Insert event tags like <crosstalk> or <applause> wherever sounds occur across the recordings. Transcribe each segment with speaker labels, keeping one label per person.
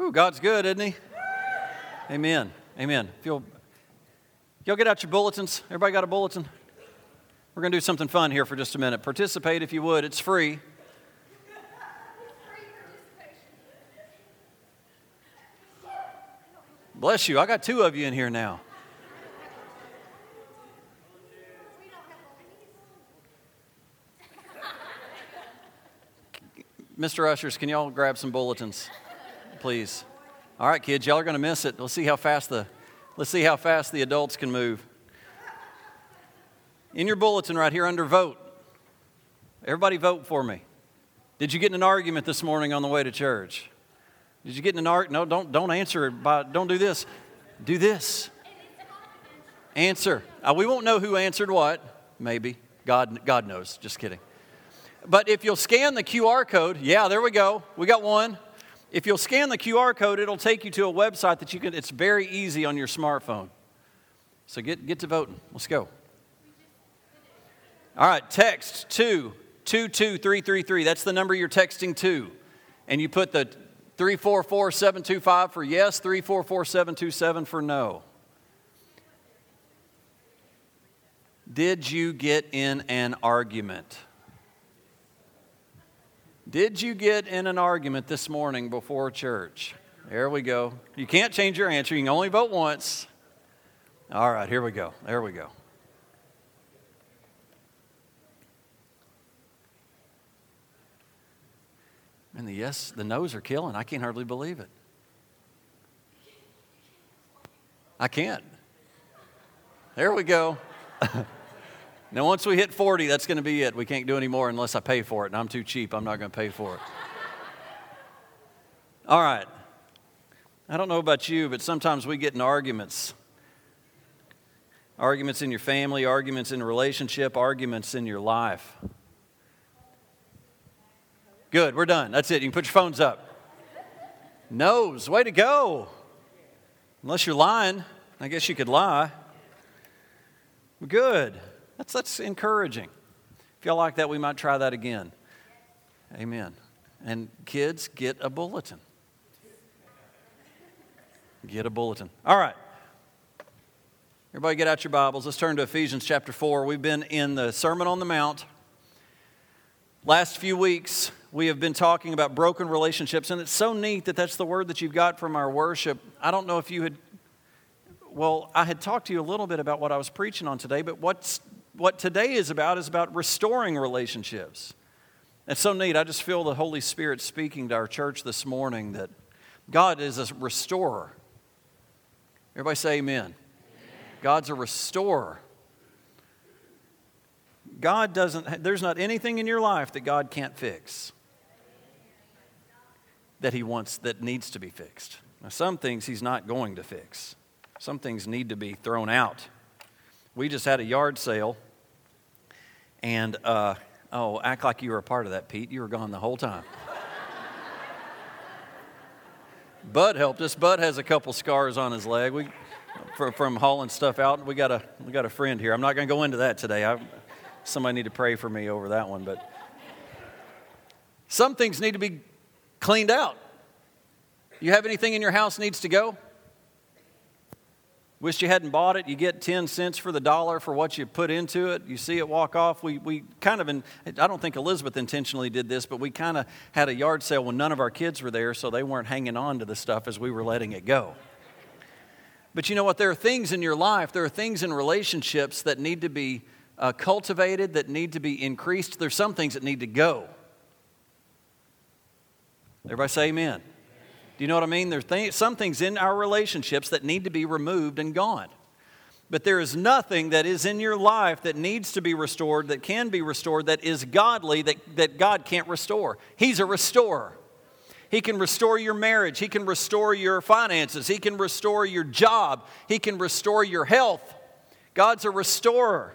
Speaker 1: Ooh, God's good, isn't He? Amen. Amen. If you'll, y'all get out your bulletins. Everybody got a bulletin? We're going to do something fun here for just a minute. Participate if you would, it's free. Bless you. I got two of you in here now. Mr. Ushers, can y'all grab some bulletins, please? All right, kids, y'all are going to miss it. Let's see how fast the let's see how fast the adults can move. In your bulletin right here under vote, everybody vote for me. Did you get in an argument this morning on the way to church? Did you get in an argument? No, don't don't answer it by don't do this. Do this. Answer. Uh, we won't know who answered what. Maybe God God knows. Just kidding. But if you'll scan the QR code, yeah, there we go. We got one. If you'll scan the QR code, it'll take you to a website that you can, it's very easy on your smartphone. So get, get to voting. Let's go. All right, text 2 22333. That's the number you're texting to. And you put the 344725 for yes, 344727 for no. Did you get in an argument? Did you get in an argument this morning before church? There we go. You can't change your answer. You can only vote once. All right, here we go. There we go. And the yes, the no's are killing. I can't hardly believe it. I can't. There we go. <laughs> Now, once we hit 40, that's going to be it. We can't do any more unless I pay for it, and I'm too cheap. I'm not going to pay for it. <laughs> All right. I don't know about you, but sometimes we get in arguments. Arguments in your family, arguments in a relationship, arguments in your life. Good, we're done. That's it. You can put your phones up. No's, way to go. Unless you're lying, I guess you could lie. Good. That's, that's encouraging. If y'all like that, we might try that again. Amen. And kids, get a bulletin. Get a bulletin. All right. Everybody get out your Bibles. Let's turn to Ephesians chapter 4. We've been in the Sermon on the Mount. Last few weeks, we have been talking about broken relationships, and it's so neat that that's the word that you've got from our worship. I don't know if you had, well, I had talked to you a little bit about what I was preaching on today, but what's what today is about is about restoring relationships. It's so neat. I just feel the Holy Spirit speaking to our church this morning that God is a restorer. Everybody say amen. amen. God's a restorer. God doesn't, there's not anything in your life that God can't fix that He wants, that needs to be fixed. Now, some things He's not going to fix, some things need to be thrown out. We just had a yard sale and, uh, oh, act like you were a part of that, Pete. You were gone the whole time. Bud helped us. Bud has a couple scars on his leg we, from, from hauling stuff out. We got, a, we got a friend here. I'm not going to go into that today. I, somebody need to pray for me over that one. But some things need to be cleaned out. You have anything in your house needs to go? Wish you hadn't bought it. You get 10 cents for the dollar for what you put into it. You see it walk off. We, we kind of, in, I don't think Elizabeth intentionally did this, but we kind of had a yard sale when none of our kids were there, so they weren't hanging on to the stuff as we were letting it go. But you know what? There are things in your life, there are things in relationships that need to be uh, cultivated, that need to be increased. There's some things that need to go. Everybody say amen. Do you know what I mean? There's th- some things in our relationships that need to be removed and gone. But there is nothing that is in your life that needs to be restored, that can be restored, that is godly, that, that God can't restore. He's a restorer. He can restore your marriage. He can restore your finances. He can restore your job. He can restore your health. God's a restorer.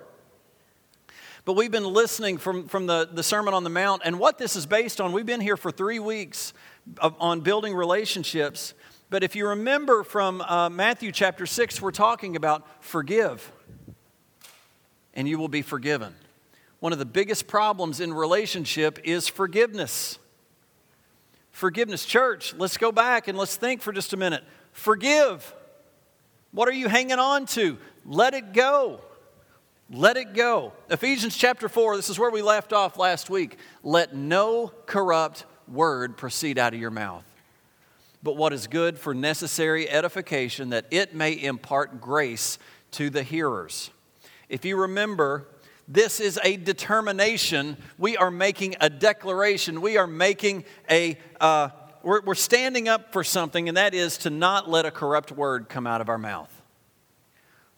Speaker 1: But we've been listening from, from the, the Sermon on the Mount, and what this is based on, we've been here for three weeks on building relationships. But if you remember from uh, Matthew chapter 6, we're talking about forgive, and you will be forgiven. One of the biggest problems in relationship is forgiveness. Forgiveness. Church, let's go back and let's think for just a minute. Forgive. What are you hanging on to? Let it go. Let it go. Ephesians chapter 4, this is where we left off last week. Let no corrupt word proceed out of your mouth, but what is good for necessary edification, that it may impart grace to the hearers. If you remember, this is a determination. We are making a declaration. We are making a, uh, we're, we're standing up for something, and that is to not let a corrupt word come out of our mouth.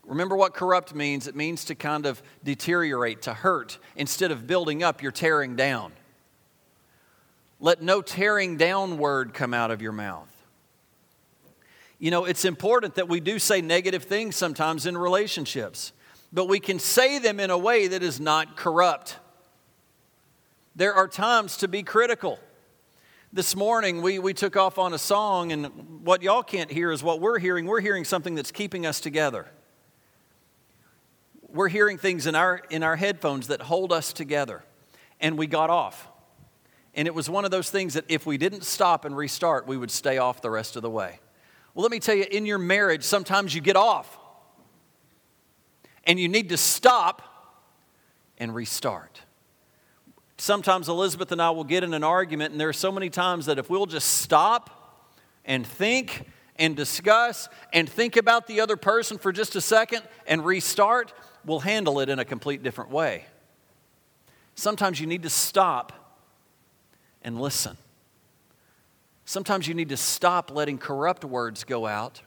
Speaker 1: Remember what corrupt means? It means to kind of deteriorate, to hurt. Instead of building up, you're tearing down. Let no tearing down word come out of your mouth. You know, it's important that we do say negative things sometimes in relationships, but we can say them in a way that is not corrupt. There are times to be critical. This morning, we, we took off on a song, and what y'all can't hear is what we're hearing. We're hearing something that's keeping us together we're hearing things in our, in our headphones that hold us together. And we got off. And it was one of those things that if we didn't stop and restart, we would stay off the rest of the way. Well, let me tell you, in your marriage, sometimes you get off. And you need to stop and restart. Sometimes Elizabeth and I will get in an argument, and there are so many times that if we'll just stop and think and discuss and think about the other person for just a second and restart, we'll handle it in a complete different way. Sometimes you need to stop and listen. Sometimes you need to stop letting corrupt words go out.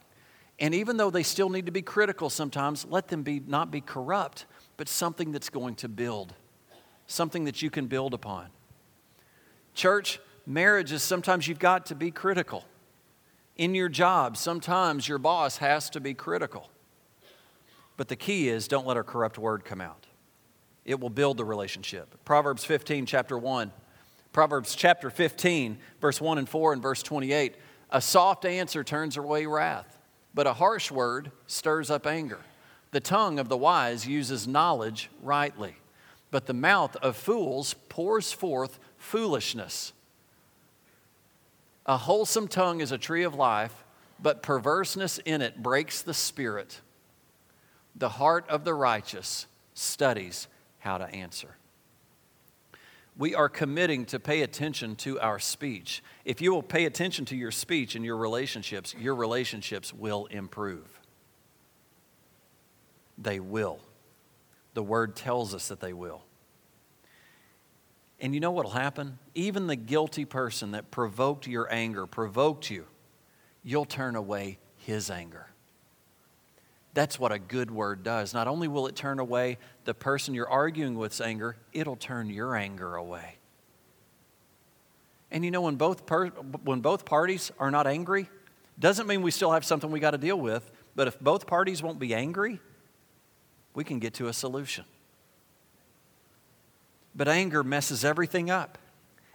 Speaker 1: And even though they still need to be critical sometimes, let them be not be corrupt, but something that's going to build, something that you can build upon. Church, marriage is sometimes you've got to be critical. In your job, sometimes your boss has to be critical. But the key is don't let a corrupt word come out. It will build the relationship. Proverbs 15, chapter 1. Proverbs chapter 15, verse 1 and 4 and verse 28. A soft answer turns away wrath, but a harsh word stirs up anger. The tongue of the wise uses knowledge rightly, but the mouth of fools pours forth foolishness. A wholesome tongue is a tree of life, but perverseness in it breaks the spirit. The heart of the righteous studies how to answer. We are committing to pay attention to our speech. If you will pay attention to your speech and your relationships, your relationships will improve. They will. The word tells us that they will. And you know what will happen? Even the guilty person that provoked your anger, provoked you, you'll turn away his anger. That's what a good word does. Not only will it turn away the person you're arguing with's anger, it'll turn your anger away. And you know, when both, per- when both parties are not angry, doesn't mean we still have something we got to deal with, but if both parties won't be angry, we can get to a solution. But anger messes everything up.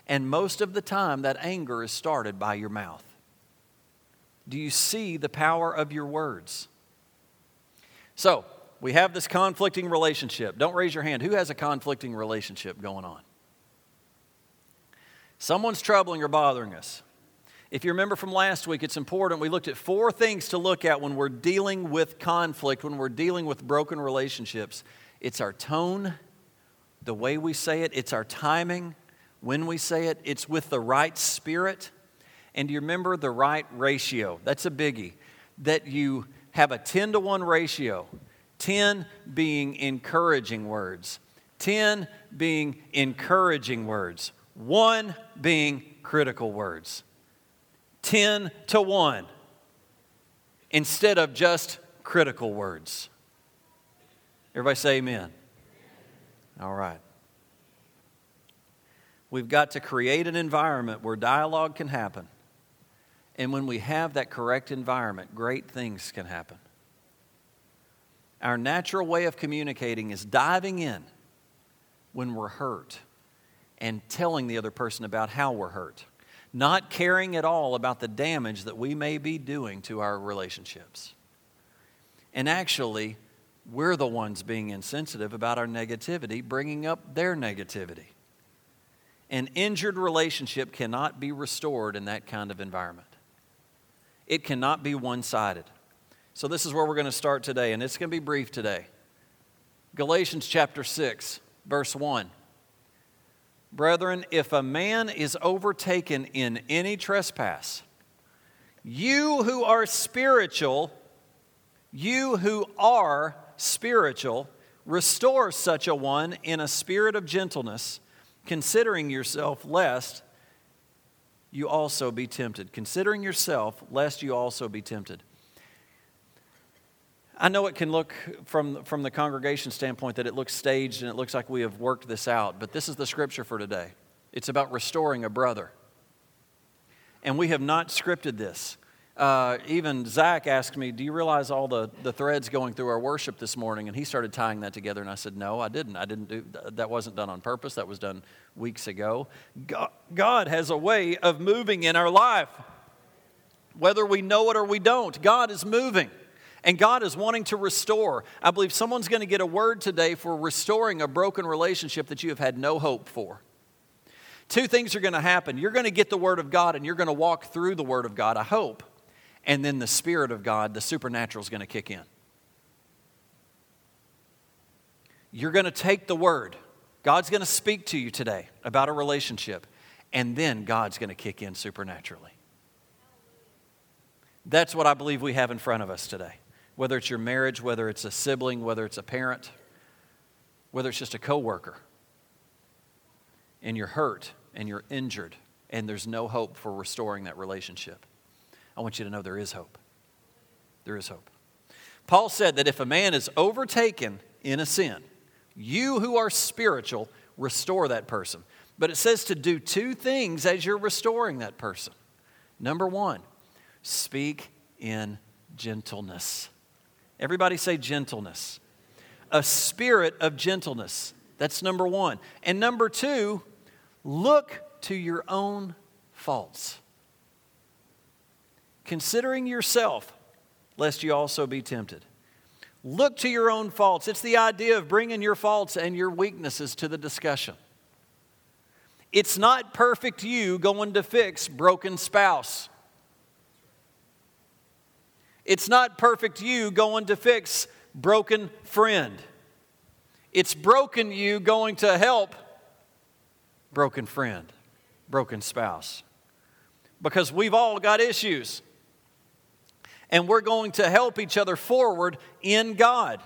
Speaker 1: And most of the time, that anger is started by your mouth. Do you see the power of your words? So, we have this conflicting relationship. Don't raise your hand. Who has a conflicting relationship going on? Someone's troubling or bothering us. If you remember from last week, it's important. We looked at four things to look at when we're dealing with conflict, when we're dealing with broken relationships it's our tone, the way we say it, it's our timing, when we say it, it's with the right spirit. And do you remember the right ratio? That's a biggie. That you have a 10 to 1 ratio 10 being encouraging words, 10 being encouraging words, 1 being critical words. 10 to 1 instead of just critical words. Everybody say amen. All right. We've got to create an environment where dialogue can happen and when we have that correct environment, great things can happen. Our natural way of communicating is diving in when we're hurt and telling the other person about how we're hurt, not caring at all about the damage that we may be doing to our relationships. And actually, we're the ones being insensitive about our negativity, bringing up their negativity. An injured relationship cannot be restored in that kind of environment. It cannot be one sided. So, this is where we're going to start today, and it's going to be brief today. Galatians chapter 6, verse 1. Brethren, if a man is overtaken in any trespass, you who are spiritual, you who are spiritual, restore such a one in a spirit of gentleness, considering yourself, lest you also be tempted. Considering yourself, lest you also be tempted. I know it can look from, from the congregation standpoint that it looks staged and it looks like we have worked this out, but this is the scripture for today. It's about restoring a brother. And we have not scripted this. Uh, even Zach asked me, Do you realize all the, the threads going through our worship this morning? And he started tying that together, and I said, No, I didn't. I didn't do that. Wasn't done on purpose. That was done weeks ago. God, God has a way of moving in our life, whether we know it or we don't. God is moving. And God is wanting to restore. I believe someone's going to get a word today for restoring a broken relationship that you have had no hope for. Two things are going to happen. You're going to get the Word of God and you're going to walk through the Word of God, I hope. And then the Spirit of God, the supernatural, is going to kick in. You're going to take the Word. God's going to speak to you today about a relationship. And then God's going to kick in supernaturally. That's what I believe we have in front of us today whether it's your marriage, whether it's a sibling, whether it's a parent, whether it's just a coworker, and you're hurt and you're injured and there's no hope for restoring that relationship. I want you to know there is hope. There is hope. Paul said that if a man is overtaken in a sin, you who are spiritual, restore that person. But it says to do two things as you're restoring that person. Number one, speak in gentleness. Everybody say gentleness. A spirit of gentleness. That's number one. And number two, look to your own faults. Considering yourself, lest you also be tempted. Look to your own faults. It's the idea of bringing your faults and your weaknesses to the discussion. It's not perfect you going to fix broken spouse. It's not perfect you going to fix broken friend. It's broken you going to help broken friend, broken spouse. Because we've all got issues. And we're going to help each other forward in God.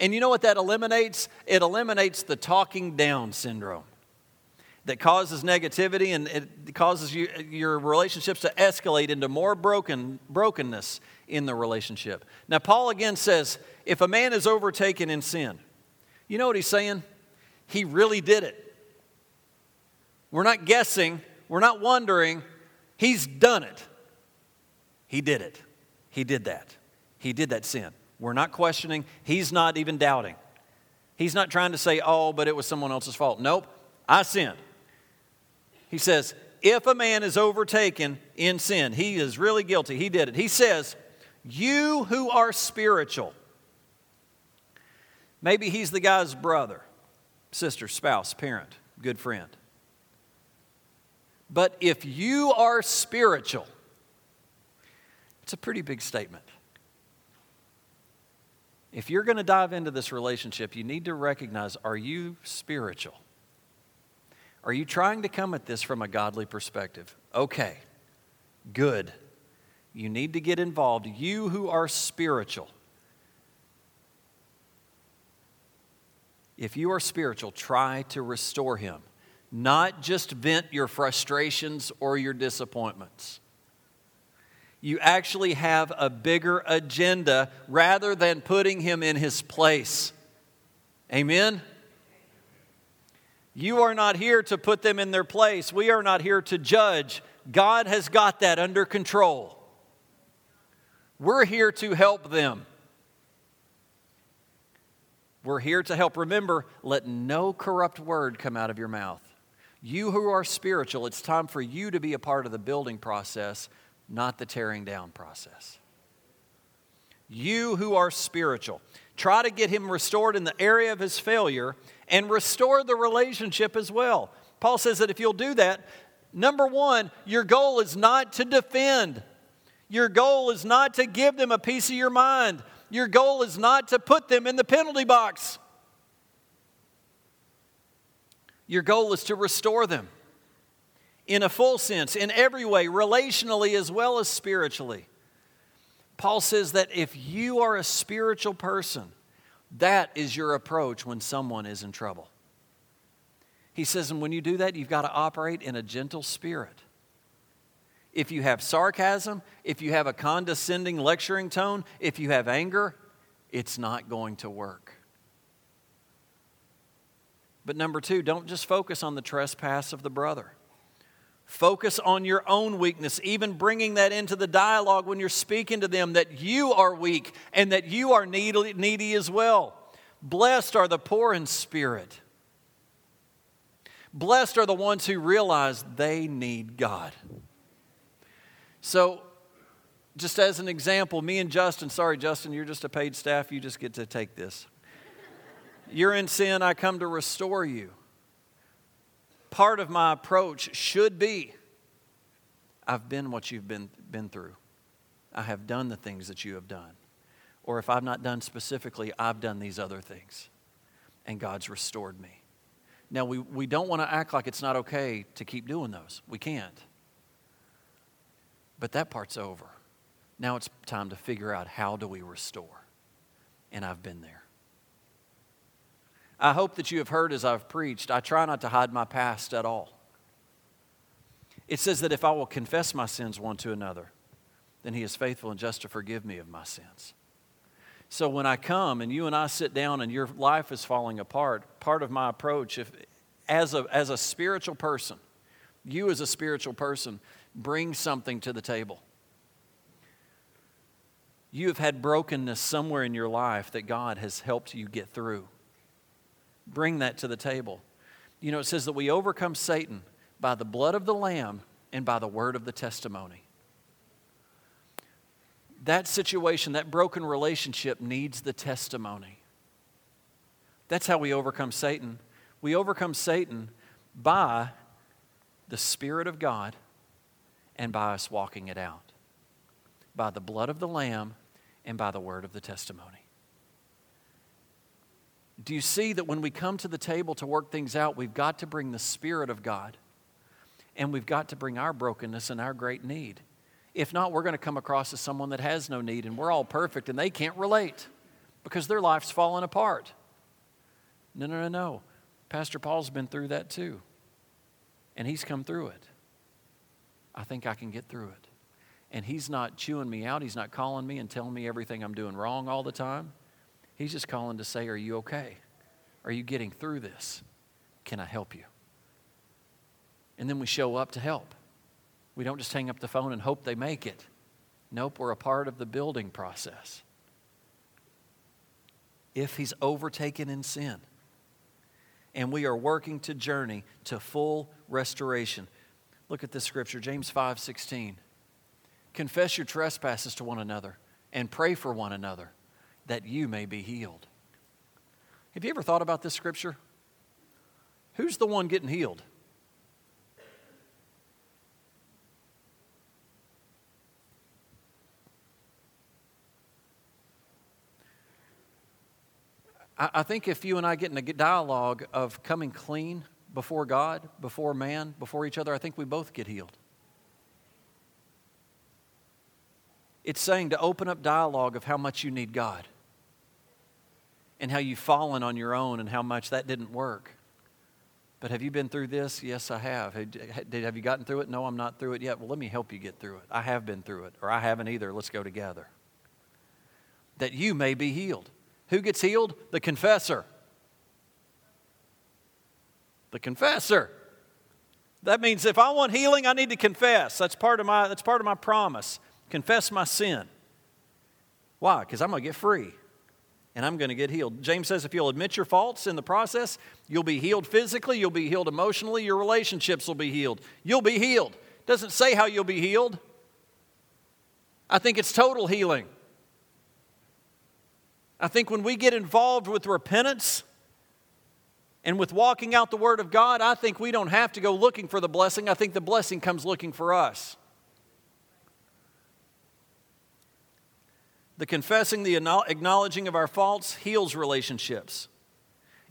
Speaker 1: And you know what that eliminates? It eliminates the talking down syndrome that causes negativity and it causes you, your relationships to escalate into more broken, brokenness in the relationship. Now, Paul again says if a man is overtaken in sin, you know what he's saying? He really did it. We're not guessing, we're not wondering. He's done it. He did it. He did that. He did that sin. We're not questioning. He's not even doubting. He's not trying to say, oh, but it was someone else's fault. Nope, I sinned. He says, if a man is overtaken in sin, he is really guilty. He did it. He says, you who are spiritual. Maybe he's the guy's brother, sister, spouse, parent, good friend. But if you are spiritual, it's a pretty big statement. If you're going to dive into this relationship, you need to recognize are you spiritual? Are you trying to come at this from a godly perspective? Okay, good. You need to get involved. You who are spiritual. If you are spiritual, try to restore him. Not just vent your frustrations or your disappointments. You actually have a bigger agenda rather than putting him in his place. Amen? You are not here to put them in their place. We are not here to judge. God has got that under control. We're here to help them. We're here to help. Remember, let no corrupt word come out of your mouth. You who are spiritual, it's time for you to be a part of the building process, not the tearing down process. You who are spiritual, try to get him restored in the area of his failure and restore the relationship as well. Paul says that if you'll do that, number one, your goal is not to defend. Your goal is not to give them a piece of your mind. Your goal is not to put them in the penalty box. Your goal is to restore them in a full sense, in every way, relationally as well as spiritually. Paul says that if you are a spiritual person, that is your approach when someone is in trouble. He says, and when you do that, you've got to operate in a gentle spirit. If you have sarcasm, if you have a condescending lecturing tone, if you have anger, it's not going to work. But number two, don't just focus on the trespass of the brother. Focus on your own weakness, even bringing that into the dialogue when you're speaking to them that you are weak and that you are needy, needy as well. Blessed are the poor in spirit. Blessed are the ones who realize they need God. So, just as an example, me and Justin, sorry, Justin, you're just a paid staff, you just get to take this. You're in sin, I come to restore you. Part of my approach should be I've been what you've been, been through, I have done the things that you have done. Or if I've not done specifically, I've done these other things, and God's restored me. Now, we, we don't want to act like it's not okay to keep doing those. We can't. But that part's over. Now it's time to figure out how do we restore. And I've been there. I hope that you have heard as I've preached, I try not to hide my past at all. It says that if I will confess my sins one to another, then he is faithful and just to forgive me of my sins. So when I come and you and I sit down and your life is falling apart, part of my approach, if, as, a, as a spiritual person, you as a spiritual person, bring something to the table. You have had brokenness somewhere in your life that God has helped you get through. Bring that to the table. You know, it says that we overcome Satan by the blood of the Lamb and by the word of the testimony that situation, that broken relationship needs the testimony. That's how we overcome Satan. We overcome Satan by the Spirit of God and by us walking it out, by the blood of the Lamb and by the word of the testimony. Do you see that when we come to the table to work things out, we've got to bring the Spirit of God and we've got to bring our brokenness and our great need? If not, we're going to come across as someone that has no need and we're all perfect and they can't relate because their life's fallen apart. No, no, no, no. Pastor Paul's been through that too. And he's come through it. I think I can get through it. And he's not chewing me out. He's not calling me and telling me everything I'm doing wrong all the time. He's just calling to say, Are you okay? Are you getting through this? Can I help you? And then we show up to help. We don't just hang up the phone and hope they make it. Nope, we're a part of the building process. If he's overtaken in sin, and we are working to journey to full restoration. Look at this scripture, James 5 16. Confess your trespasses to one another and pray for one another that you may be healed. Have you ever thought about this scripture? Who's the one getting healed? I, think if you and I get in a dialogue of coming clean before God, before man, before each other, I think we both get healed. It's saying to open up dialogue of how much you need God and how you've fallen on your own and how much that didn't work. But have you been through this? Yes, I have. Have you gotten through it? No, I'm not through it yet. Well, let me help you get through it. I have been through it, or I haven't either. Let's go together. That you may be healed. Who gets healed? The confessor. The confessor. That means if I want healing, I need to confess. That's part of my, that's part of my promise. Confess my sin. Why? Because I'm going to get free and I'm going to get healed. James says if you'll admit your faults in the process, you'll be healed physically, you'll be healed emotionally, your relationships will be healed. You'll be healed. Doesn't say how you'll be healed. I think it's total healing. I think when we get involved with repentance, And with walking out the Word of God, I think we don't have to go looking for the blessing. I think the blessing comes looking for us. The confessing, the acknowledging of our faults heals relationships.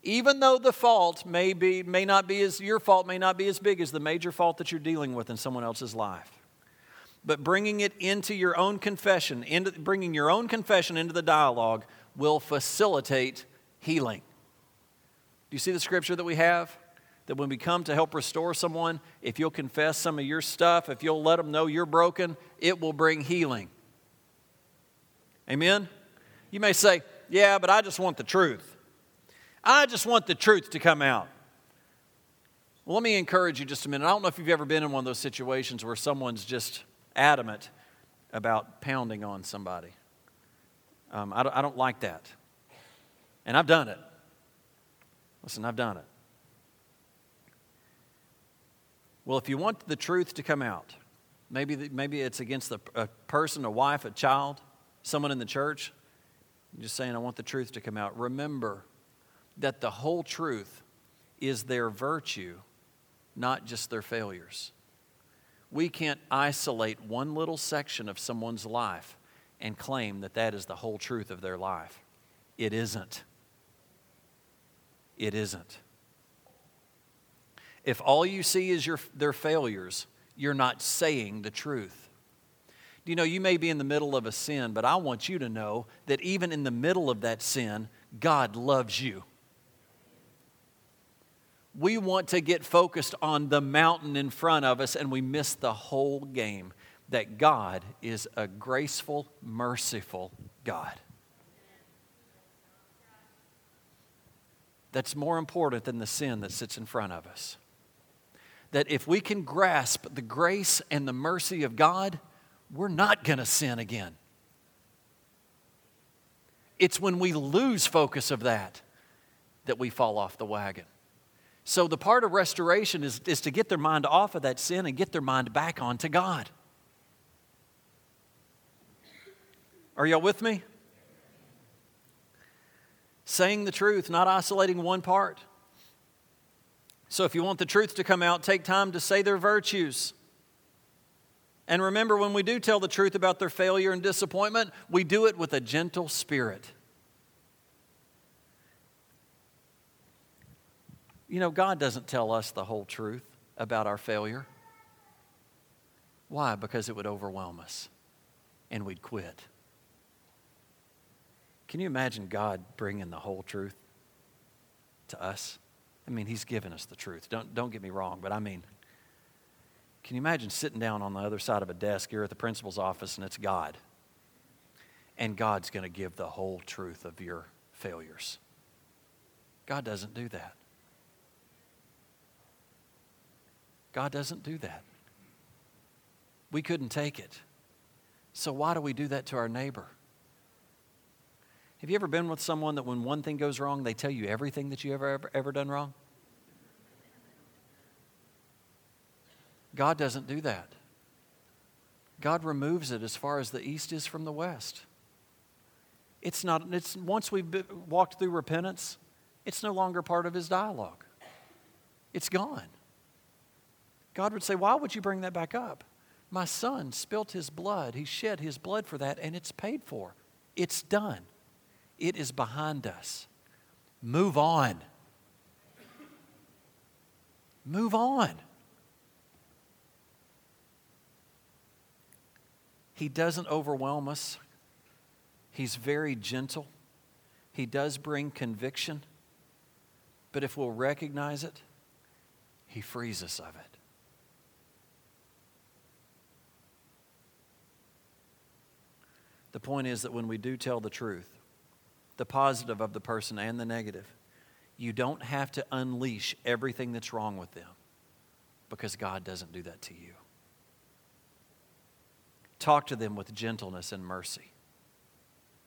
Speaker 1: Even though the fault may, be, may not be as, your fault may not be as big as the major fault that you're dealing with in someone else's life. But bringing it into your own confession, into, bringing your own confession into the dialogue will facilitate healing. Do you see the scripture that we have? That when we come to help restore someone, if you'll confess some of your stuff, if you'll let them know you're broken, it will bring healing. Amen? You may say, Yeah, but I just want the truth. I just want the truth to come out. Well, let me encourage you just a minute. I don't know if you've ever been in one of those situations where someone's just adamant about pounding on somebody. Um, I, don't, I don't like that. And I've done it. Listen, I've done it. Well, if you want the truth to come out, maybe, maybe it's against a person, a wife, a child, someone in the church. Just saying, I want the truth to come out. Remember that the whole truth is their virtue, not just their failures. We can't isolate one little section of someone's life and claim that that is the whole truth of their life. It isn't. It isn't. If all you see is your, their failures, you're not saying the truth. You know, you may be in the middle of a sin, but I want you to know that even in the middle of that sin, God loves you. We want to get focused on the mountain in front of us and we miss the whole game that God is a graceful, merciful God. That's more important than the sin that sits in front of us. That if we can grasp the grace and the mercy of God, we're not going to sin again. It's when we lose focus of that that we fall off the wagon. So, the part of restoration is, is to get their mind off of that sin and get their mind back onto God. Are y'all with me? Saying the truth, not isolating one part. So, if you want the truth to come out, take time to say their virtues. And remember, when we do tell the truth about their failure and disappointment, we do it with a gentle spirit. You know, God doesn't tell us the whole truth about our failure. Why? Because it would overwhelm us and we'd quit. Can you imagine God bringing the whole truth to us? I mean, He's given us the truth. Don't, don't get me wrong, but I mean, can you imagine sitting down on the other side of a desk here at the principal's office and it's God? And God's going to give the whole truth of your failures. God doesn't do that. God doesn't do that. We couldn't take it. So, why do we do that to our neighbor? Have you ever been with someone that when one thing goes wrong, they tell you everything that you ever, ever, ever done wrong? God doesn't do that. God removes it as far as the east is from the west. It's not, it's, once we've been, walked through repentance, it's no longer part of his dialogue. It's gone. God would say, Why would you bring that back up? My son spilt his blood. He shed his blood for that, and it's paid for. It's done. It is behind us. Move on. Move on. He doesn't overwhelm us, He's very gentle. He does bring conviction, but if we'll recognize it, He frees us of it. The point is that when we do tell the truth, the positive of the person and the negative, you don't have to unleash everything that's wrong with them because God doesn't do that to you. Talk to them with gentleness and mercy.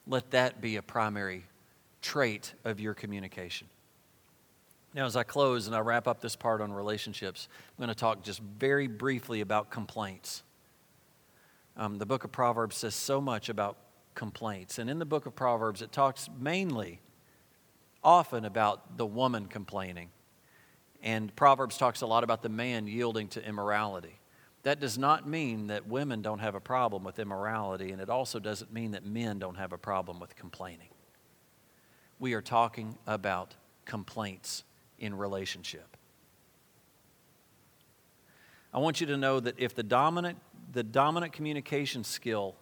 Speaker 1: Let that be a primary trait of your communication. Now, as I close and I wrap up this part on relationships, I'm going to talk just very briefly about complaints. Um, the book of Proverbs says so much about complaints. And in the book of Proverbs, it talks mainly, often about the woman complaining And Proverbs talks a lot about the man yielding to immorality. That does not mean that women don't have a problem with immorality, and it also doesn't mean that men don't have a problem with complaining. We are talking about complaints in relationship. I want you to know that if the dominant, the dominant communication skill,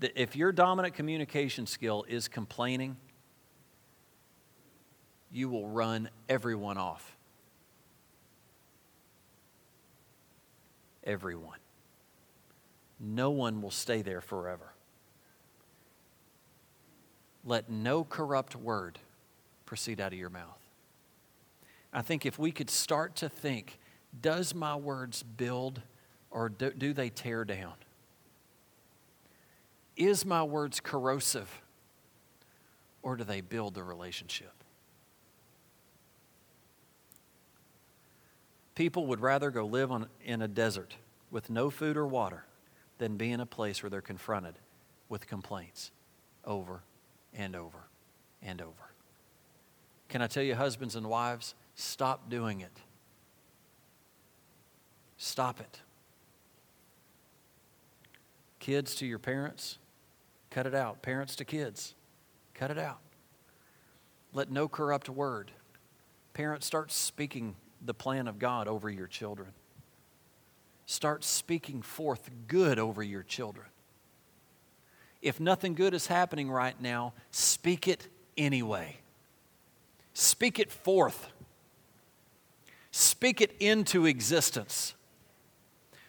Speaker 1: that if your dominant communication skill is complaining, you will run everyone off. Everyone. No one will stay there forever. Let no corrupt word proceed out of your mouth. I think if we could start to think, does my words build or do, do they tear down? Is my words corrosive or do they build the relationship? People would rather go live on, in a desert with no food or water than be in a place where they're confronted with complaints over and over and over. Can I tell you, husbands and wives, stop doing it. Stop it. Kids to your parents, cut it out. Parents to kids, cut it out. Let no corrupt word. Parents, start speaking the plan of God over your children. Start speaking forth good over your children. If nothing good is happening right now, speak it anyway. Speak it forth. Speak it into existence.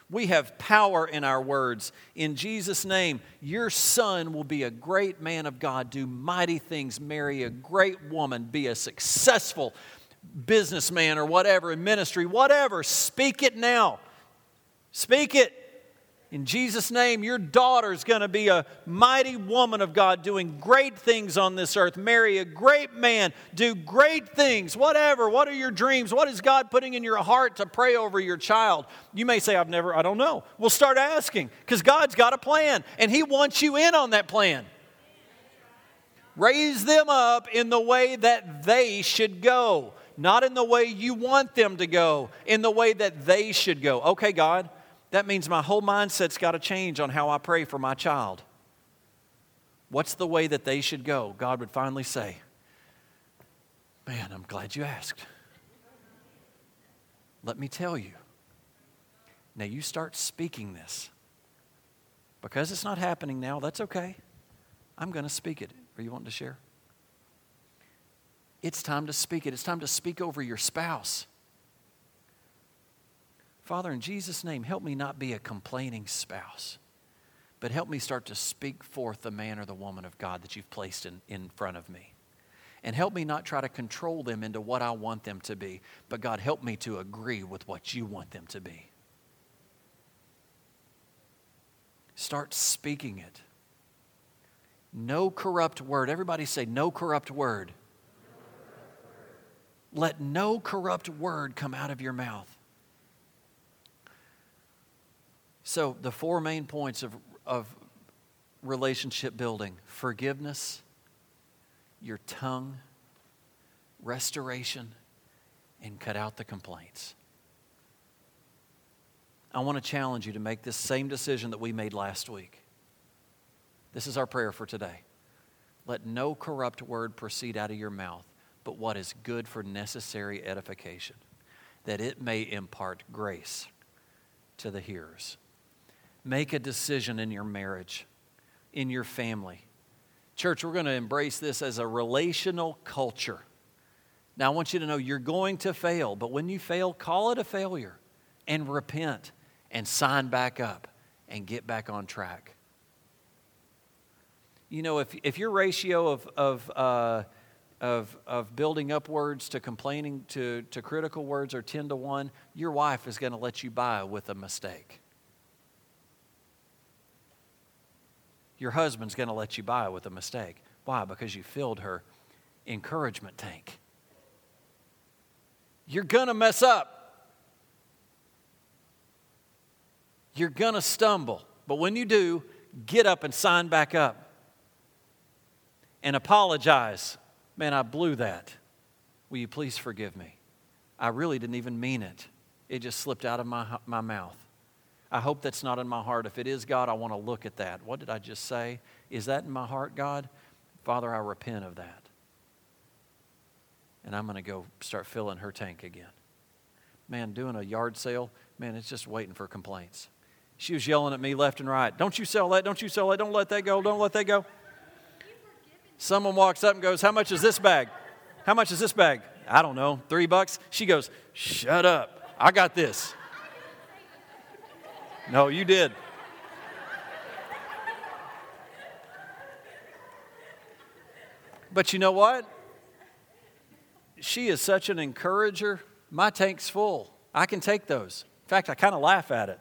Speaker 1: We have power in our words. In Jesus' name, your son will be a great man of God, do mighty things, marry a great woman, be a successful businessman or whatever, in ministry, whatever, speak it now. Speak it. In Jesus' name, your daughter is going to be a mighty woman of God doing great things on this earth. Marry a great man, do great things, whatever. What are your dreams? What is God putting in your heart to pray over your child? You may say, I've never, I don't know. We'll start asking because God's got a plan and He wants you in on that plan. Raise them up in the way that they should go not in the way you want them to go, in the way that they should go. Okay, God, that means my whole mindset's got to change on how I pray for my child. What's the way that they should go? God would finally say, Man, I'm glad you asked. Let me tell you. Now you start speaking this. Because it's not happening now, that's okay. I'm going to speak it. Are you wanting to share? It's time to speak it. It's time to speak over your spouse. Father, in Jesus' name, help me not be a complaining spouse, but help me start to speak forth the man or the woman of God that you've placed in, in front of me. And help me not try to control them into what I want them to be, but God, help me to agree with what you want them to be. Start speaking it. No corrupt word. Everybody say, no corrupt word. Let no corrupt word come out of your mouth. So, the four main points of, of relationship building forgiveness, your tongue, restoration, and cut out the complaints. I want to challenge you to make this same decision that we made last week. This is our prayer for today. Let no corrupt word proceed out of your mouth, but what is good for necessary edification, that it may impart grace to the hearers. Make a decision in your marriage, in your family. Church, we're going to embrace this as a relational culture. Now, I want you to know you're going to fail, but when you fail, call it a failure and repent and sign back up and get back on track. You know, if, if your ratio of, of uh, of, of building up words to complaining to, to critical words are 10 to 1, your wife is going to let you by with a mistake. Your husband's going to let you by with a mistake. Why? Because you filled her encouragement tank. You're going to mess up. You're going to stumble. But when you do, get up and sign back up and apologize Man, I blew that. Will you please forgive me? I really didn't even mean it. It just slipped out of my, my mouth. I hope that's not in my heart. If it is, God, I want to look at that. What did I just say? Is that in my heart, God? Father, I repent of that. And I'm going to go start filling her tank again. Man, doing a yard sale, man, it's just waiting for complaints. She was yelling at me left and right. Don't you sell that. Don't you sell that. Don't let that go. Don't let that go. Someone walks up and goes, How much is this bag? How much is this bag? I don't know, three bucks? She goes, Shut up. I got this. No, you did. But you know what? She is such an encourager. My tank's full. I can take those. In fact, I kind of laugh at it.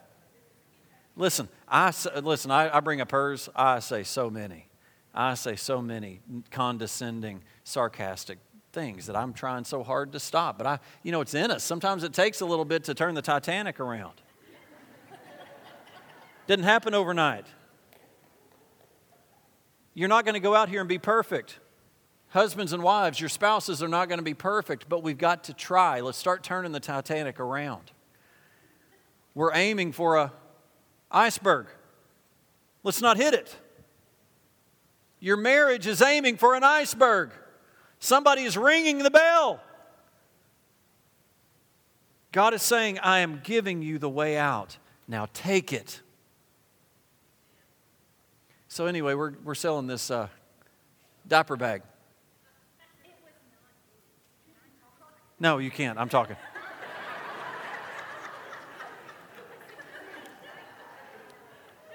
Speaker 1: Listen, I, listen I, I bring up hers. I say so many. I say so many condescending, sarcastic things that I'm trying so hard to stop. But I, you know, it's in us. Sometimes it takes a little bit to turn the Titanic around. Didn't happen overnight. You're not going to go out here and be perfect. Husbands and wives, your spouses are not going to be perfect, but we've got to try. Let's start turning the Titanic around. We're aiming for a iceberg. Let's not hit it. Your marriage is aiming for an iceberg. Somebody is ringing the bell. God is saying, I am giving you the way out. Now take it. So, anyway, we're, we're selling this uh, diaper bag. No, you can't. I'm talking.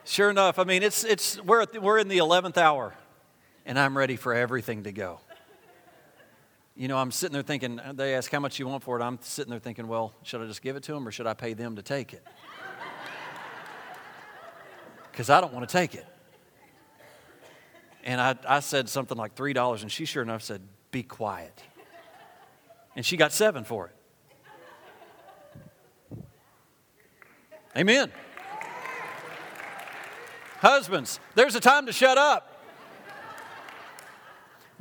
Speaker 1: sure enough, I mean, it's, it's, we're, the, we're in the 11th hour, and I'm ready for everything to go. You know, I'm sitting there thinking, they ask how much you want for it. I'm sitting there thinking, well, should I just give it to them or should I pay them to take it? <laughs> Because I don't want to take it. And I, I said something like $3, and she sure enough said, be quiet. And she got seven for it. Amen. Husbands, there's a time to shut up.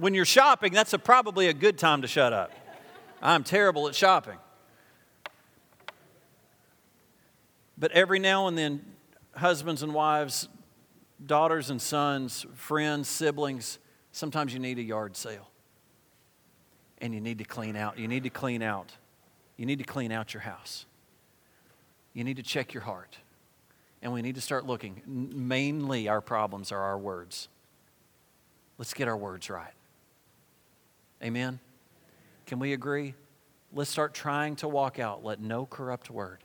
Speaker 1: When you're shopping, that's a, probably a good time to shut up. I'm terrible at shopping. But every now and then, husbands and wives, daughters and sons, friends, siblings, sometimes you need a yard sale. And you need to clean out. You need to clean out. You need to clean out your house. You need to check your heart. And we need to start looking. Mainly, our problems are our words. Let's get our words right. Amen? Can we agree? Let's start trying to walk out. Let no corrupt word.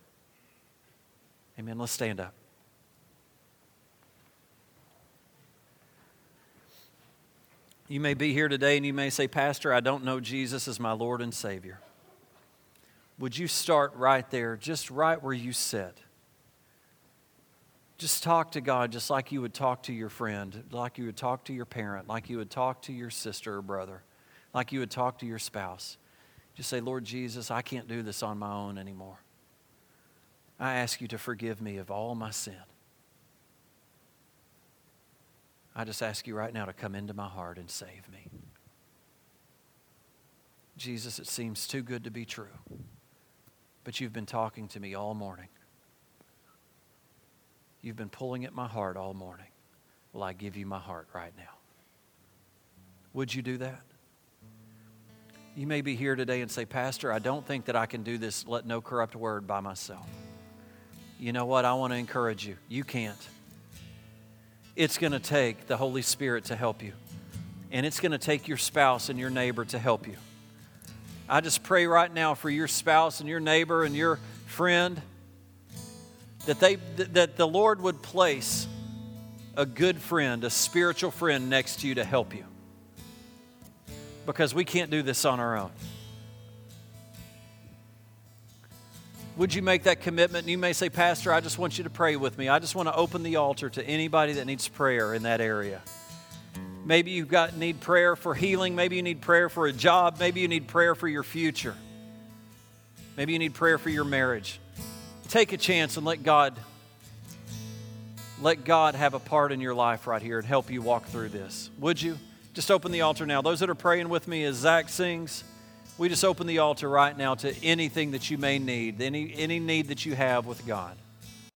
Speaker 1: Amen. Let's stand up. You may be here today and you may say, Pastor, I don't know Jesus as my Lord and Savior. Would you start right there, just right where you sit? Just talk to God just like you would talk to your friend, like you would talk to your parent, like you would talk to your sister or brother, like you would talk to your spouse. Just say, Lord Jesus, I can't do this on my own anymore. I ask you to forgive me of all my sin. I just ask you right now to come into my heart and save me. Jesus, it seems too good to be true, but you've been talking to me all morning. You've been pulling at my heart all morning. Well, I give you my heart right now. Would you do that? You may be here today and say, Pastor, I don't think that I can do this, let no corrupt word by myself. You know what? I want to encourage you. You can't it's going to take the Holy Spirit to help you. And it's going to take your spouse and your neighbor to help you. I just pray right now for your spouse and your neighbor and your friend that they that the Lord would place a good friend, a spiritual friend next to you to help you. Because we can't do this on our own. would you make that commitment? And you may say, Pastor, I just want you to pray with me. I just want to open the altar to anybody that needs prayer in that area. Maybe you've got need prayer for healing. Maybe you need prayer for a job. Maybe you need prayer for your future. Maybe you need prayer for your marriage. Take a chance and let God let God have a part in your life right here and help you walk through this. Would you? Just open the altar now. Those that are praying with me as Zach sings, we just open the altar right now to anything that you may need, any, any need that you have with God.